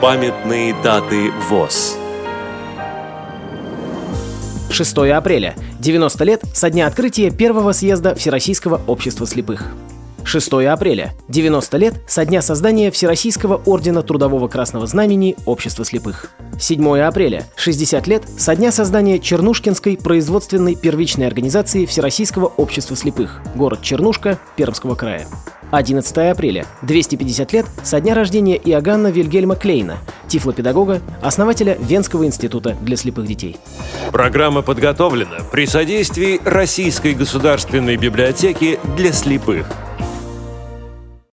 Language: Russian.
Памятные даты ВОЗ. 6 апреля. 90 лет со дня открытия первого съезда Всероссийского общества слепых. 6 апреля. 90 лет со дня создания Всероссийского ордена Трудового Красного Знамени Общества слепых. 7 апреля. 60 лет со дня создания Чернушкинской производственной первичной организации Всероссийского общества слепых. Город Чернушка Пермского края. 11 апреля. 250 лет со дня рождения Иоганна Вильгельма Клейна, тифлопедагога, основателя Венского института для слепых детей. Программа подготовлена при содействии Российской государственной библиотеки для слепых.